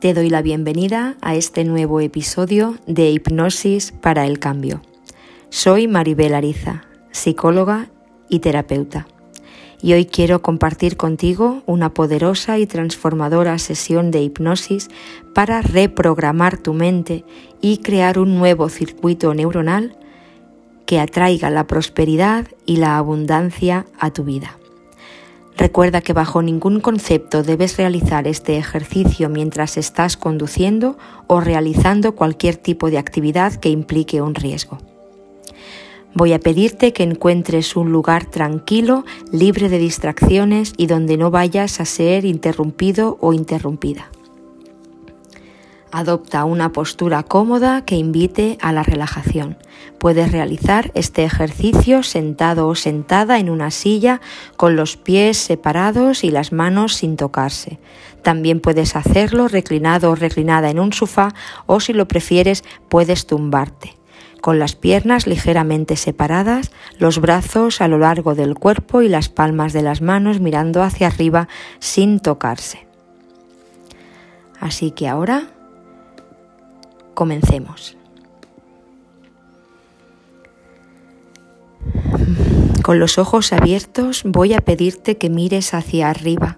Te doy la bienvenida a este nuevo episodio de Hipnosis para el Cambio. Soy Maribel Ariza, psicóloga y terapeuta. Y hoy quiero compartir contigo una poderosa y transformadora sesión de hipnosis para reprogramar tu mente y crear un nuevo circuito neuronal que atraiga la prosperidad y la abundancia a tu vida. Recuerda que bajo ningún concepto debes realizar este ejercicio mientras estás conduciendo o realizando cualquier tipo de actividad que implique un riesgo. Voy a pedirte que encuentres un lugar tranquilo, libre de distracciones y donde no vayas a ser interrumpido o interrumpida. Adopta una postura cómoda que invite a la relajación. Puedes realizar este ejercicio sentado o sentada en una silla con los pies separados y las manos sin tocarse. También puedes hacerlo reclinado o reclinada en un sofá o si lo prefieres puedes tumbarte con las piernas ligeramente separadas, los brazos a lo largo del cuerpo y las palmas de las manos mirando hacia arriba sin tocarse. Así que ahora Comencemos. Con los ojos abiertos voy a pedirte que mires hacia arriba.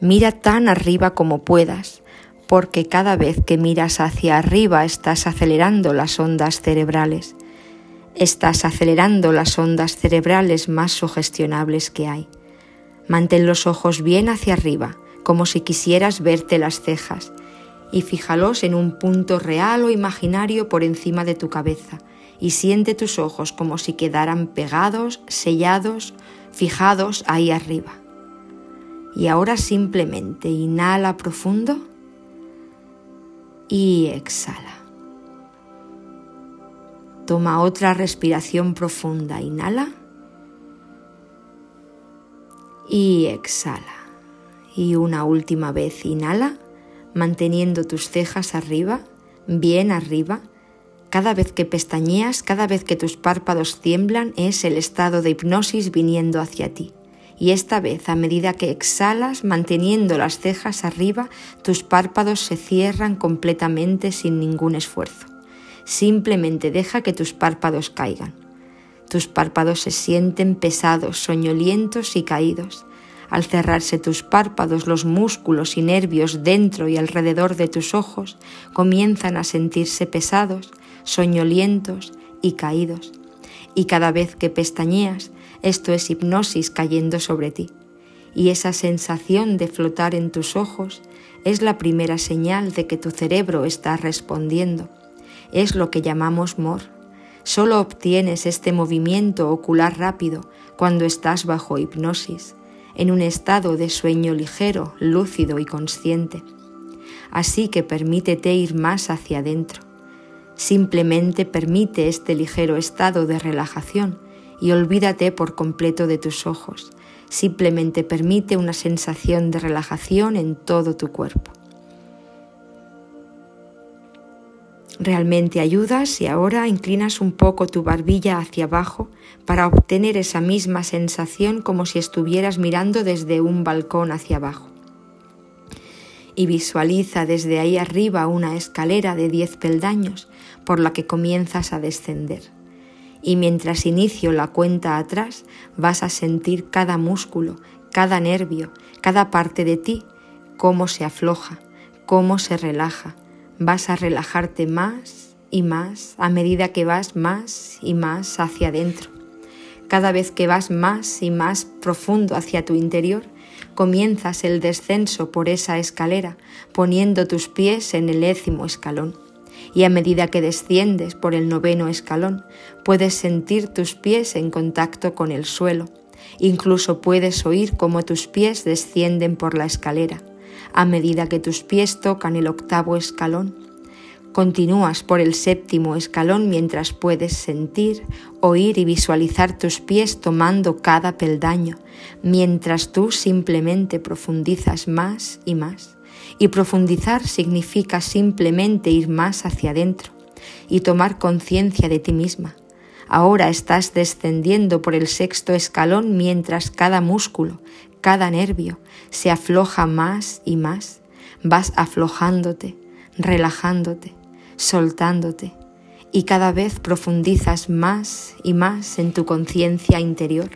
Mira tan arriba como puedas, porque cada vez que miras hacia arriba estás acelerando las ondas cerebrales. Estás acelerando las ondas cerebrales más sugestionables que hay. Mantén los ojos bien hacia arriba, como si quisieras verte las cejas, y fíjalos en un punto real o imaginario por encima de tu cabeza y siente tus ojos como si quedaran pegados, sellados, fijados ahí arriba. Y ahora simplemente inhala profundo y exhala. Toma otra respiración profunda, inhala y exhala. Y una última vez, inhala manteniendo tus cejas arriba, bien arriba. Cada vez que pestañeas, cada vez que tus párpados tiemblan, es el estado de hipnosis viniendo hacia ti. Y esta vez, a medida que exhalas, manteniendo las cejas arriba, tus párpados se cierran completamente sin ningún esfuerzo. Simplemente deja que tus párpados caigan. Tus párpados se sienten pesados, soñolientos y caídos. Al cerrarse tus párpados, los músculos y nervios dentro y alrededor de tus ojos comienzan a sentirse pesados, soñolientos y caídos. Y cada vez que pestañeas, esto es hipnosis cayendo sobre ti. Y esa sensación de flotar en tus ojos es la primera señal de que tu cerebro está respondiendo. Es lo que llamamos MOR. Solo obtienes este movimiento ocular rápido cuando estás bajo hipnosis en un estado de sueño ligero, lúcido y consciente. Así que permítete ir más hacia adentro. Simplemente permite este ligero estado de relajación y olvídate por completo de tus ojos. Simplemente permite una sensación de relajación en todo tu cuerpo. Realmente ayudas si ahora inclinas un poco tu barbilla hacia abajo para obtener esa misma sensación como si estuvieras mirando desde un balcón hacia abajo. Y visualiza desde ahí arriba una escalera de diez peldaños por la que comienzas a descender. Y mientras inicio la cuenta atrás, vas a sentir cada músculo, cada nervio, cada parte de ti, cómo se afloja, cómo se relaja, vas a relajarte más y más a medida que vas más y más hacia adentro. Cada vez que vas más y más profundo hacia tu interior, comienzas el descenso por esa escalera, poniendo tus pies en el décimo escalón. Y a medida que desciendes por el noveno escalón, puedes sentir tus pies en contacto con el suelo. Incluso puedes oír cómo tus pies descienden por la escalera a medida que tus pies tocan el octavo escalón. Continúas por el séptimo escalón mientras puedes sentir, oír y visualizar tus pies tomando cada peldaño, mientras tú simplemente profundizas más y más. Y profundizar significa simplemente ir más hacia adentro y tomar conciencia de ti misma. Ahora estás descendiendo por el sexto escalón mientras cada músculo, cada nervio se afloja más y más. Vas aflojándote, relajándote, soltándote, y cada vez profundizas más y más en tu conciencia interior.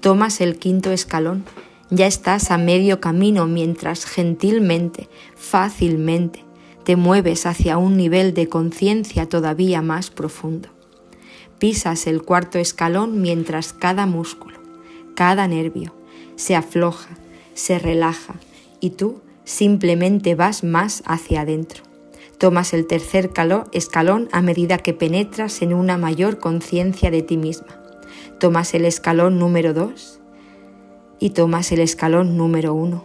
Tomas el quinto escalón, ya estás a medio camino mientras gentilmente, fácilmente, te mueves hacia un nivel de conciencia todavía más profundo. Pisas el cuarto escalón mientras cada músculo, cada nervio, se afloja, se relaja y tú simplemente vas más hacia adentro. Tomas el tercer escalón a medida que penetras en una mayor conciencia de ti misma. Tomas el escalón número dos y tomas el escalón número uno.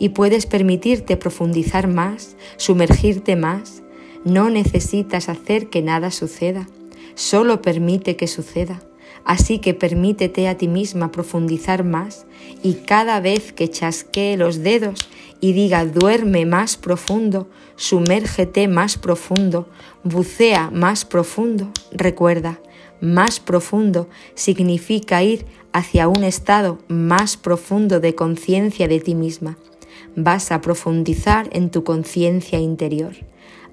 Y puedes permitirte profundizar más, sumergirte más. No necesitas hacer que nada suceda, solo permite que suceda. Así que permítete a ti misma profundizar más y cada vez que chasquee los dedos y diga duerme más profundo, sumérgete más profundo, bucea más profundo. Recuerda, más profundo significa ir hacia un estado más profundo de conciencia de ti misma. Vas a profundizar en tu conciencia interior.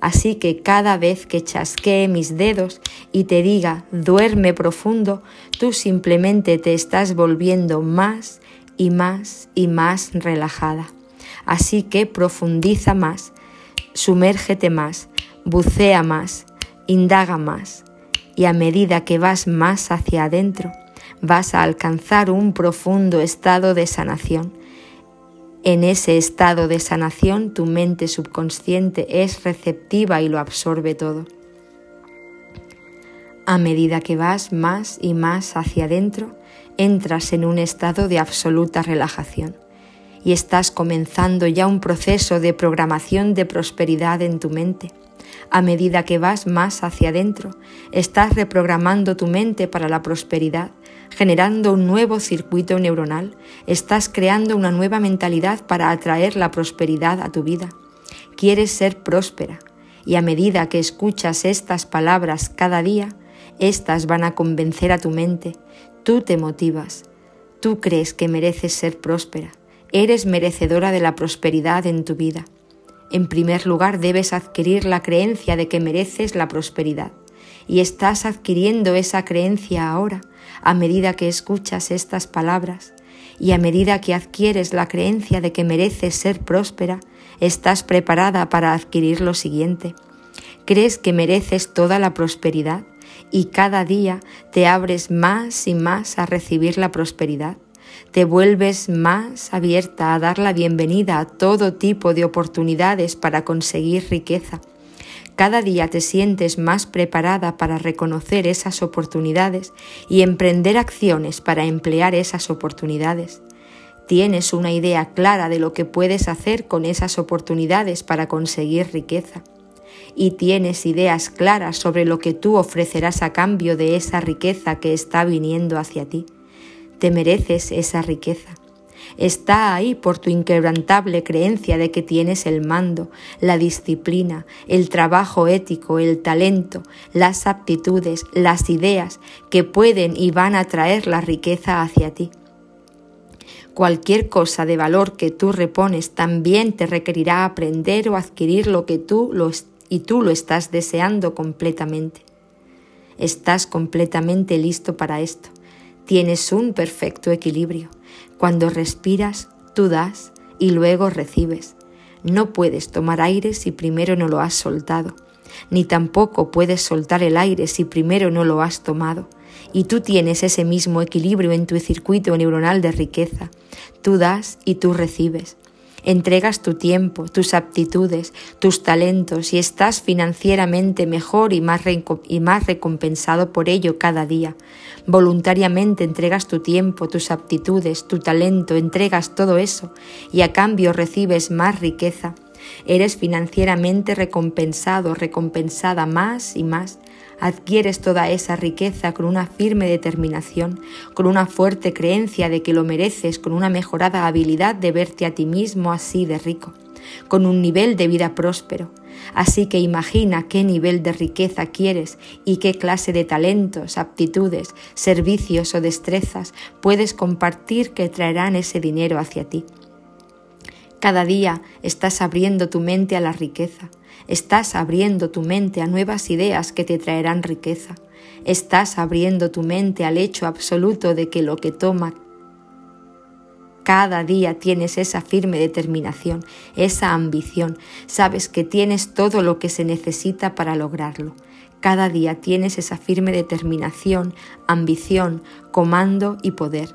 Así que cada vez que chasquee mis dedos y te diga duerme profundo, tú simplemente te estás volviendo más y más y más relajada. Así que profundiza más, sumérgete más, bucea más, indaga más, y a medida que vas más hacia adentro, vas a alcanzar un profundo estado de sanación. En ese estado de sanación tu mente subconsciente es receptiva y lo absorbe todo. A medida que vas más y más hacia adentro, entras en un estado de absoluta relajación y estás comenzando ya un proceso de programación de prosperidad en tu mente. A medida que vas más hacia adentro, estás reprogramando tu mente para la prosperidad, generando un nuevo circuito neuronal, estás creando una nueva mentalidad para atraer la prosperidad a tu vida. Quieres ser próspera y a medida que escuchas estas palabras cada día, estas van a convencer a tu mente. Tú te motivas, tú crees que mereces ser próspera Eres merecedora de la prosperidad en tu vida. En primer lugar, debes adquirir la creencia de que mereces la prosperidad. Y estás adquiriendo esa creencia ahora, a medida que escuchas estas palabras. Y a medida que adquieres la creencia de que mereces ser próspera, estás preparada para adquirir lo siguiente. Crees que mereces toda la prosperidad y cada día te abres más y más a recibir la prosperidad te vuelves más abierta a dar la bienvenida a todo tipo de oportunidades para conseguir riqueza. Cada día te sientes más preparada para reconocer esas oportunidades y emprender acciones para emplear esas oportunidades. Tienes una idea clara de lo que puedes hacer con esas oportunidades para conseguir riqueza. Y tienes ideas claras sobre lo que tú ofrecerás a cambio de esa riqueza que está viniendo hacia ti. Te mereces esa riqueza. Está ahí por tu inquebrantable creencia de que tienes el mando, la disciplina, el trabajo ético, el talento, las aptitudes, las ideas que pueden y van a traer la riqueza hacia ti. Cualquier cosa de valor que tú repones también te requerirá aprender o adquirir lo que tú y tú lo estás deseando completamente. Estás completamente listo para esto. Tienes un perfecto equilibrio. Cuando respiras, tú das y luego recibes. No puedes tomar aire si primero no lo has soltado, ni tampoco puedes soltar el aire si primero no lo has tomado. Y tú tienes ese mismo equilibrio en tu circuito neuronal de riqueza. Tú das y tú recibes. Entregas tu tiempo, tus aptitudes, tus talentos y estás financieramente mejor y más, y más recompensado por ello cada día. Voluntariamente entregas tu tiempo, tus aptitudes, tu talento, entregas todo eso y a cambio recibes más riqueza. Eres financieramente recompensado, recompensada más y más adquieres toda esa riqueza con una firme determinación, con una fuerte creencia de que lo mereces, con una mejorada habilidad de verte a ti mismo así de rico, con un nivel de vida próspero. Así que imagina qué nivel de riqueza quieres y qué clase de talentos, aptitudes, servicios o destrezas puedes compartir que traerán ese dinero hacia ti. Cada día estás abriendo tu mente a la riqueza, Estás abriendo tu mente a nuevas ideas que te traerán riqueza. Estás abriendo tu mente al hecho absoluto de que lo que toma cada día tienes esa firme determinación, esa ambición, sabes que tienes todo lo que se necesita para lograrlo. Cada día tienes esa firme determinación, ambición, comando y poder.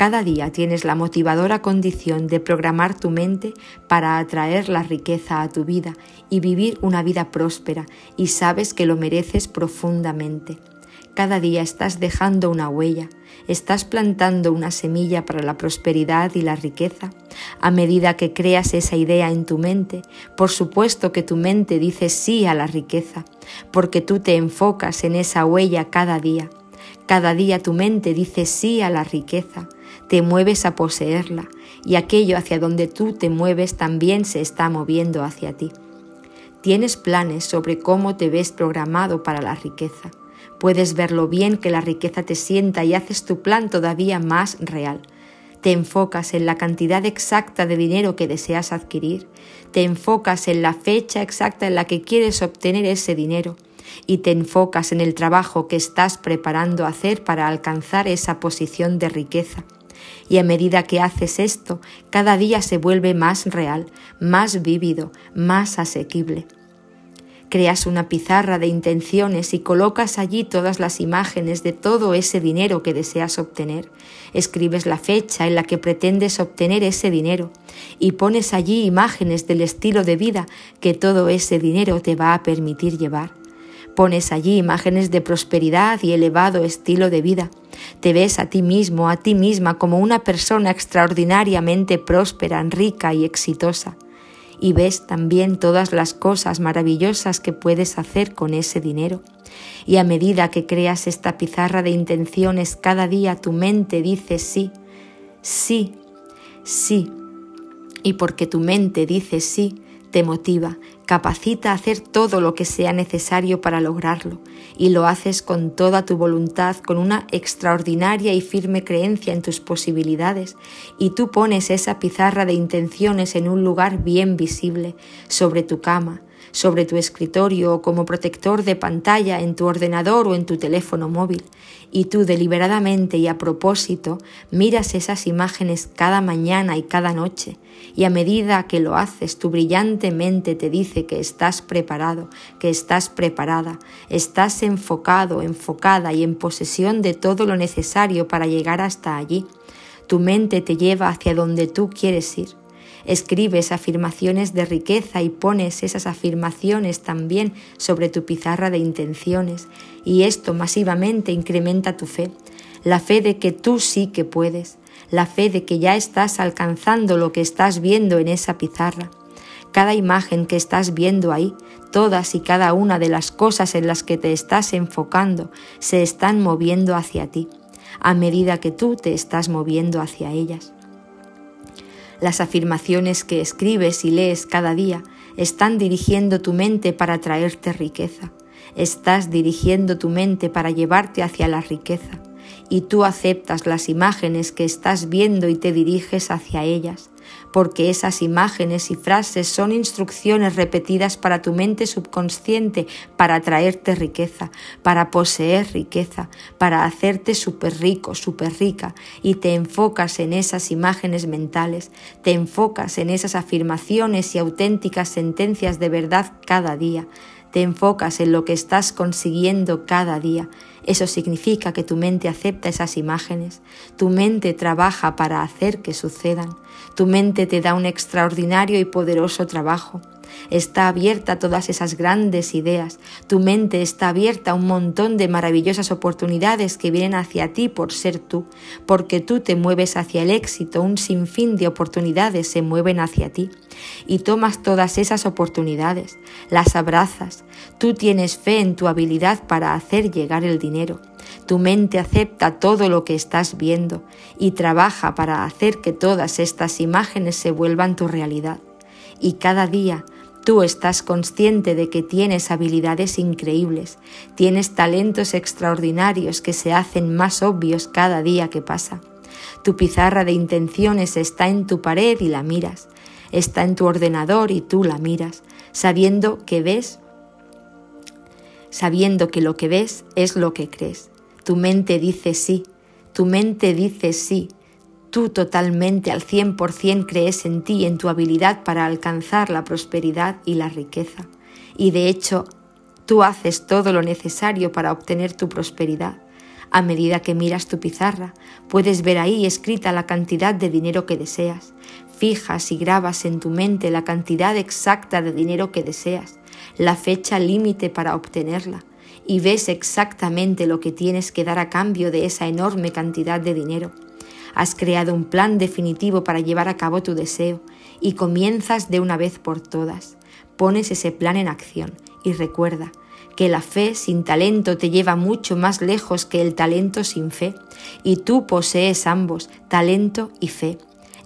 Cada día tienes la motivadora condición de programar tu mente para atraer la riqueza a tu vida y vivir una vida próspera y sabes que lo mereces profundamente. Cada día estás dejando una huella, estás plantando una semilla para la prosperidad y la riqueza. A medida que creas esa idea en tu mente, por supuesto que tu mente dice sí a la riqueza, porque tú te enfocas en esa huella cada día. Cada día tu mente dice sí a la riqueza, te mueves a poseerla y aquello hacia donde tú te mueves también se está moviendo hacia ti. Tienes planes sobre cómo te ves programado para la riqueza. Puedes ver lo bien que la riqueza te sienta y haces tu plan todavía más real. Te enfocas en la cantidad exacta de dinero que deseas adquirir. Te enfocas en la fecha exacta en la que quieres obtener ese dinero y te enfocas en el trabajo que estás preparando hacer para alcanzar esa posición de riqueza. Y a medida que haces esto, cada día se vuelve más real, más vívido, más asequible. Creas una pizarra de intenciones y colocas allí todas las imágenes de todo ese dinero que deseas obtener. Escribes la fecha en la que pretendes obtener ese dinero y pones allí imágenes del estilo de vida que todo ese dinero te va a permitir llevar. Pones allí imágenes de prosperidad y elevado estilo de vida. Te ves a ti mismo, a ti misma como una persona extraordinariamente próspera, rica y exitosa. Y ves también todas las cosas maravillosas que puedes hacer con ese dinero. Y a medida que creas esta pizarra de intenciones, cada día tu mente dice sí, sí, sí. Y porque tu mente dice sí, te motiva, capacita a hacer todo lo que sea necesario para lograrlo, y lo haces con toda tu voluntad, con una extraordinaria y firme creencia en tus posibilidades, y tú pones esa pizarra de intenciones en un lugar bien visible, sobre tu cama, sobre tu escritorio o como protector de pantalla en tu ordenador o en tu teléfono móvil, y tú deliberadamente y a propósito miras esas imágenes cada mañana y cada noche, y a medida que lo haces, tu brillante mente te dice que estás preparado, que estás preparada, estás enfocado, enfocada y en posesión de todo lo necesario para llegar hasta allí. Tu mente te lleva hacia donde tú quieres ir. Escribes afirmaciones de riqueza y pones esas afirmaciones también sobre tu pizarra de intenciones y esto masivamente incrementa tu fe, la fe de que tú sí que puedes, la fe de que ya estás alcanzando lo que estás viendo en esa pizarra. Cada imagen que estás viendo ahí, todas y cada una de las cosas en las que te estás enfocando, se están moviendo hacia ti, a medida que tú te estás moviendo hacia ellas. Las afirmaciones que escribes y lees cada día están dirigiendo tu mente para traerte riqueza. Estás dirigiendo tu mente para llevarte hacia la riqueza. Y tú aceptas las imágenes que estás viendo y te diriges hacia ellas porque esas imágenes y frases son instrucciones repetidas para tu mente subconsciente para traerte riqueza, para poseer riqueza, para hacerte súper rico, súper rica, y te enfocas en esas imágenes mentales, te enfocas en esas afirmaciones y auténticas sentencias de verdad cada día, te enfocas en lo que estás consiguiendo cada día eso significa que tu mente acepta esas imágenes, tu mente trabaja para hacer que sucedan, tu mente te da un extraordinario y poderoso trabajo, está abierta a todas esas grandes ideas, tu mente está abierta a un montón de maravillosas oportunidades que vienen hacia ti por ser tú, porque tú te mueves hacia el éxito, un sinfín de oportunidades se mueven hacia ti y tomas todas esas oportunidades, las abrazas, tú tienes fe en tu habilidad para hacer llegar el dinero. Tu mente acepta todo lo que estás viendo y trabaja para hacer que todas estas imágenes se vuelvan tu realidad. Y cada día Tú estás consciente de que tienes habilidades increíbles, tienes talentos extraordinarios que se hacen más obvios cada día que pasa. Tu pizarra de intenciones está en tu pared y la miras, está en tu ordenador y tú la miras. sabiendo que ves, sabiendo que lo que ves es lo que crees. Tu mente dice sí, tu mente dice sí. Tú totalmente al 100% crees en ti, en tu habilidad para alcanzar la prosperidad y la riqueza. Y de hecho, tú haces todo lo necesario para obtener tu prosperidad. A medida que miras tu pizarra, puedes ver ahí escrita la cantidad de dinero que deseas. Fijas y grabas en tu mente la cantidad exacta de dinero que deseas, la fecha límite para obtenerla, y ves exactamente lo que tienes que dar a cambio de esa enorme cantidad de dinero. Has creado un plan definitivo para llevar a cabo tu deseo y comienzas de una vez por todas. Pones ese plan en acción y recuerda, que la fe sin talento te lleva mucho más lejos que el talento sin fe, y tú posees ambos, talento y fe.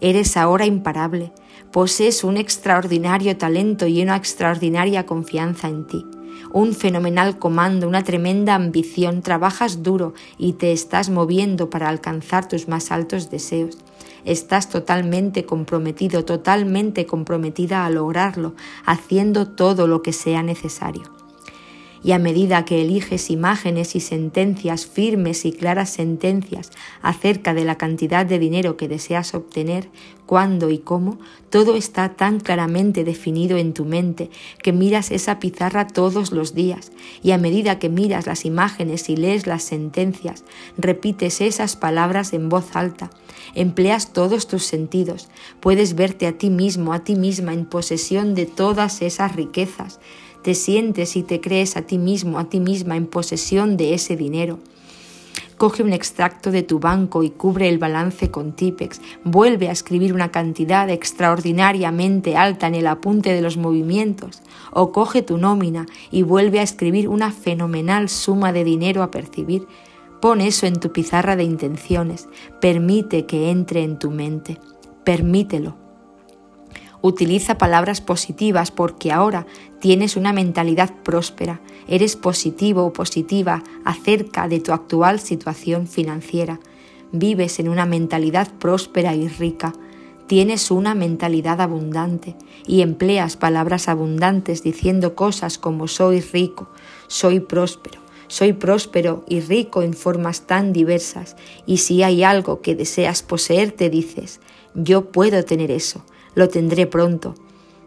Eres ahora imparable, posees un extraordinario talento y una extraordinaria confianza en ti, un fenomenal comando, una tremenda ambición, trabajas duro y te estás moviendo para alcanzar tus más altos deseos. Estás totalmente comprometido, totalmente comprometida a lograrlo, haciendo todo lo que sea necesario y a medida que eliges imágenes y sentencias, firmes y claras sentencias acerca de la cantidad de dinero que deseas obtener, cuándo y cómo, todo está tan claramente definido en tu mente que miras esa pizarra todos los días. Y a medida que miras las imágenes y lees las sentencias, repites esas palabras en voz alta, empleas todos tus sentidos, puedes verte a ti mismo, a ti misma en posesión de todas esas riquezas, te sientes y te crees a ti mismo, a ti misma en posesión de ese dinero. Coge un extracto de tu banco y cubre el balance con Tipex. Vuelve a escribir una cantidad extraordinariamente alta en el apunte de los movimientos. O coge tu nómina y vuelve a escribir una fenomenal suma de dinero a percibir. Pon eso en tu pizarra de intenciones. Permite que entre en tu mente. Permítelo. Utiliza palabras positivas porque ahora tienes una mentalidad próspera, eres positivo o positiva acerca de tu actual situación financiera, vives en una mentalidad próspera y rica, tienes una mentalidad abundante y empleas palabras abundantes diciendo cosas como soy rico, soy próspero. Soy próspero y rico en formas tan diversas, y si hay algo que deseas poseer, te dices, yo puedo tener eso, lo tendré pronto.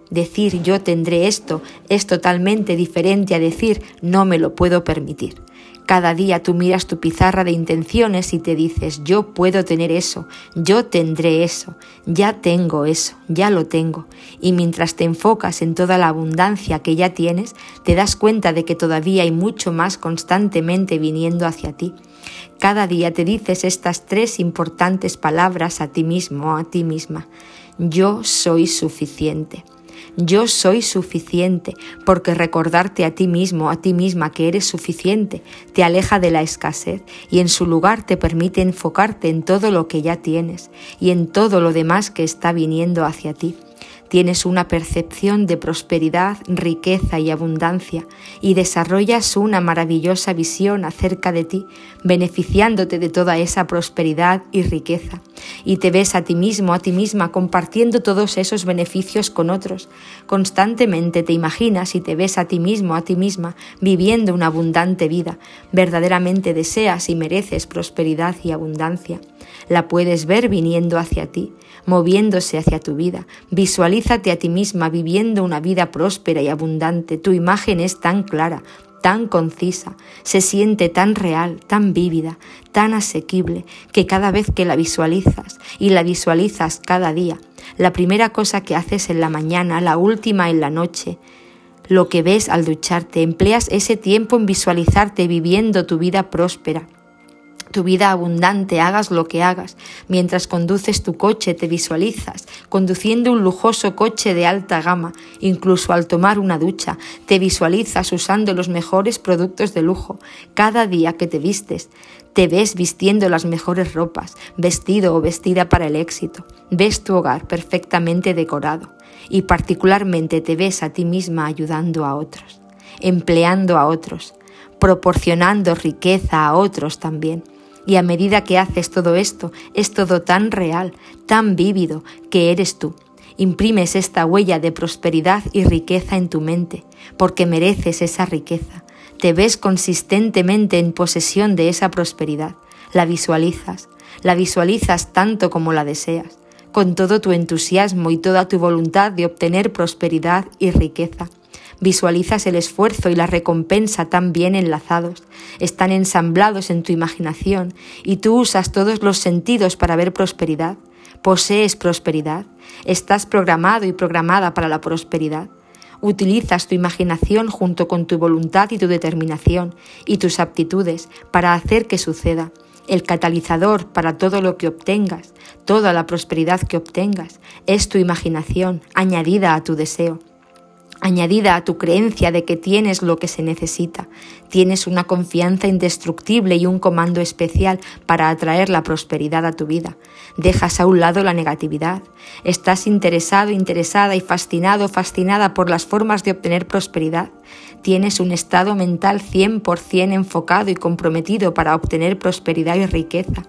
Decir yo tendré esto es totalmente diferente a decir no me lo puedo permitir. Cada día tú miras tu pizarra de intenciones y te dices yo puedo tener eso, yo tendré eso, ya tengo eso, ya lo tengo. Y mientras te enfocas en toda la abundancia que ya tienes, te das cuenta de que todavía hay mucho más constantemente viniendo hacia ti. Cada día te dices estas tres importantes palabras a ti mismo a ti misma yo soy suficiente. Yo soy suficiente, porque recordarte a ti mismo, a ti misma que eres suficiente, te aleja de la escasez y en su lugar te permite enfocarte en todo lo que ya tienes y en todo lo demás que está viniendo hacia ti. Tienes una percepción de prosperidad, riqueza y abundancia y desarrollas una maravillosa visión acerca de ti, beneficiándote de toda esa prosperidad y riqueza. Y te ves a ti mismo, a ti misma, compartiendo todos esos beneficios con otros. Constantemente te imaginas y te ves a ti mismo, a ti misma, viviendo una abundante vida. Verdaderamente deseas y mereces prosperidad y abundancia. La puedes ver viniendo hacia ti, moviéndose hacia tu vida. Visualízate a ti misma viviendo una vida próspera y abundante. Tu imagen es tan clara, tan concisa, se siente tan real, tan vívida, tan asequible, que cada vez que la visualizas y la visualizas cada día, la primera cosa que haces en la mañana, la última en la noche, lo que ves al ducharte, empleas ese tiempo en visualizarte viviendo tu vida próspera, tu vida abundante, hagas lo que hagas. Mientras conduces tu coche te visualizas conduciendo un lujoso coche de alta gama, incluso al tomar una ducha, te visualizas usando los mejores productos de lujo. Cada día que te vistes, te ves vistiendo las mejores ropas, vestido o vestida para el éxito. Ves tu hogar perfectamente decorado y particularmente te ves a ti misma ayudando a otros, empleando a otros, proporcionando riqueza a otros también y a medida que haces todo esto, es todo tan real, tan vívido, que eres tú. Imprimes esta huella de prosperidad y riqueza en tu mente, porque mereces esa riqueza. Te ves consistentemente en posesión de esa prosperidad. La visualizas, la visualizas tanto como la deseas, con todo tu entusiasmo y toda tu voluntad de obtener prosperidad y riqueza. Visualizas el esfuerzo y la recompensa tan bien enlazados, están ensamblados en tu imaginación y tú usas todos los sentidos para ver prosperidad. Posees prosperidad, estás programado y programada para la prosperidad. Utilizas tu imaginación junto con tu voluntad y tu determinación y tus aptitudes para hacer que suceda. El catalizador para todo lo que obtengas, toda la prosperidad que obtengas, es tu imaginación añadida a tu deseo añadida a tu creencia de que tienes lo que se necesita, tienes una confianza indestructible y un comando especial para atraer la prosperidad a tu vida. Dejas a un lado la negatividad. Estás interesado, interesada y fascinado, fascinada por las formas de obtener prosperidad. Tienes un estado mental 100% enfocado y comprometido para obtener prosperidad y riqueza.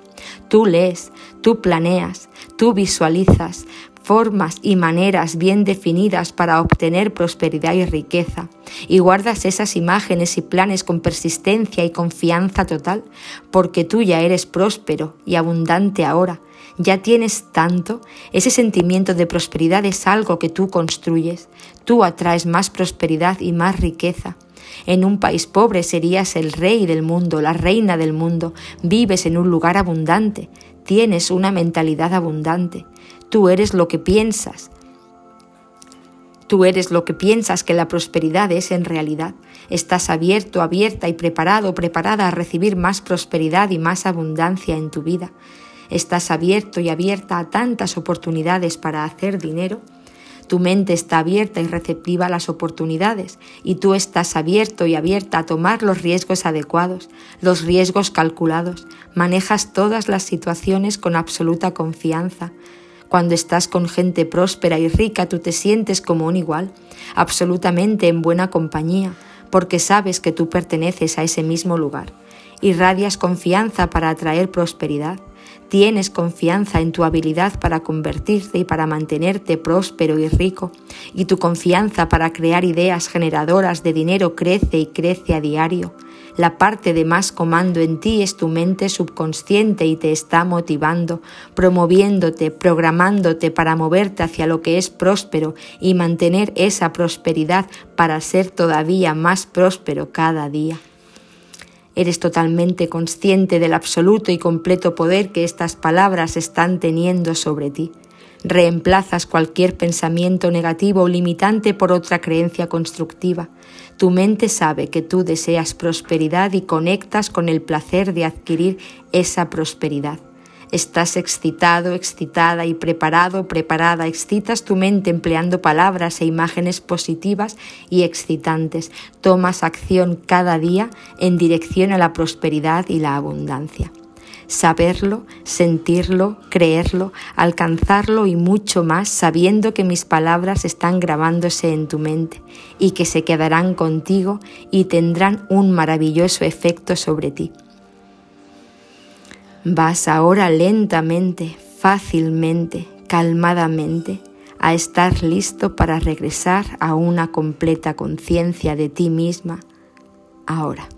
Tú lees, tú planeas, tú visualizas, formas y maneras bien definidas para obtener prosperidad y riqueza, y guardas esas imágenes y planes con persistencia y confianza total, porque tú ya eres próspero y abundante ahora, ya tienes tanto, ese sentimiento de prosperidad es algo que tú construyes, tú atraes más prosperidad y más riqueza. En un país pobre serías el rey del mundo, la reina del mundo, vives en un lugar abundante, tienes una mentalidad abundante. Tú eres lo que piensas. Tú eres lo que piensas que la prosperidad es en realidad. Estás abierto, abierta y preparado, preparada a recibir más prosperidad y más abundancia en tu vida. Estás abierto y abierta a tantas oportunidades para hacer dinero. Tu mente está abierta y receptiva a las oportunidades y tú estás abierto y abierta a tomar los riesgos adecuados, los riesgos calculados. Manejas todas las situaciones con absoluta confianza. Cuando estás con gente próspera y rica, tú te sientes como un igual, absolutamente en buena compañía, porque sabes que tú perteneces a ese mismo lugar. Irradias confianza para atraer prosperidad. Tienes confianza en tu habilidad para convertirte y para mantenerte próspero y rico, y tu confianza para crear ideas generadoras de dinero crece y crece a diario. La parte de más comando en ti es tu mente subconsciente y te está motivando, promoviéndote, programándote para moverte hacia lo que es próspero y mantener esa prosperidad para ser todavía más próspero cada día. Eres totalmente consciente del absoluto y completo poder que estas palabras están teniendo sobre ti. Reemplazas cualquier pensamiento negativo o limitante por otra creencia constructiva. Tu mente sabe que tú deseas prosperidad y conectas con el placer de adquirir esa prosperidad. Estás excitado, excitada y preparado, preparada. Excitas tu mente empleando palabras e imágenes positivas y excitantes. Tomas acción cada día en dirección a la prosperidad y la abundancia saberlo, sentirlo, creerlo, alcanzarlo y mucho más sabiendo que mis palabras están grabándose en tu mente y que se quedarán contigo y tendrán un maravilloso efecto sobre ti. Vas ahora lentamente, fácilmente, calmadamente a estar listo para regresar a una completa conciencia de ti misma ahora.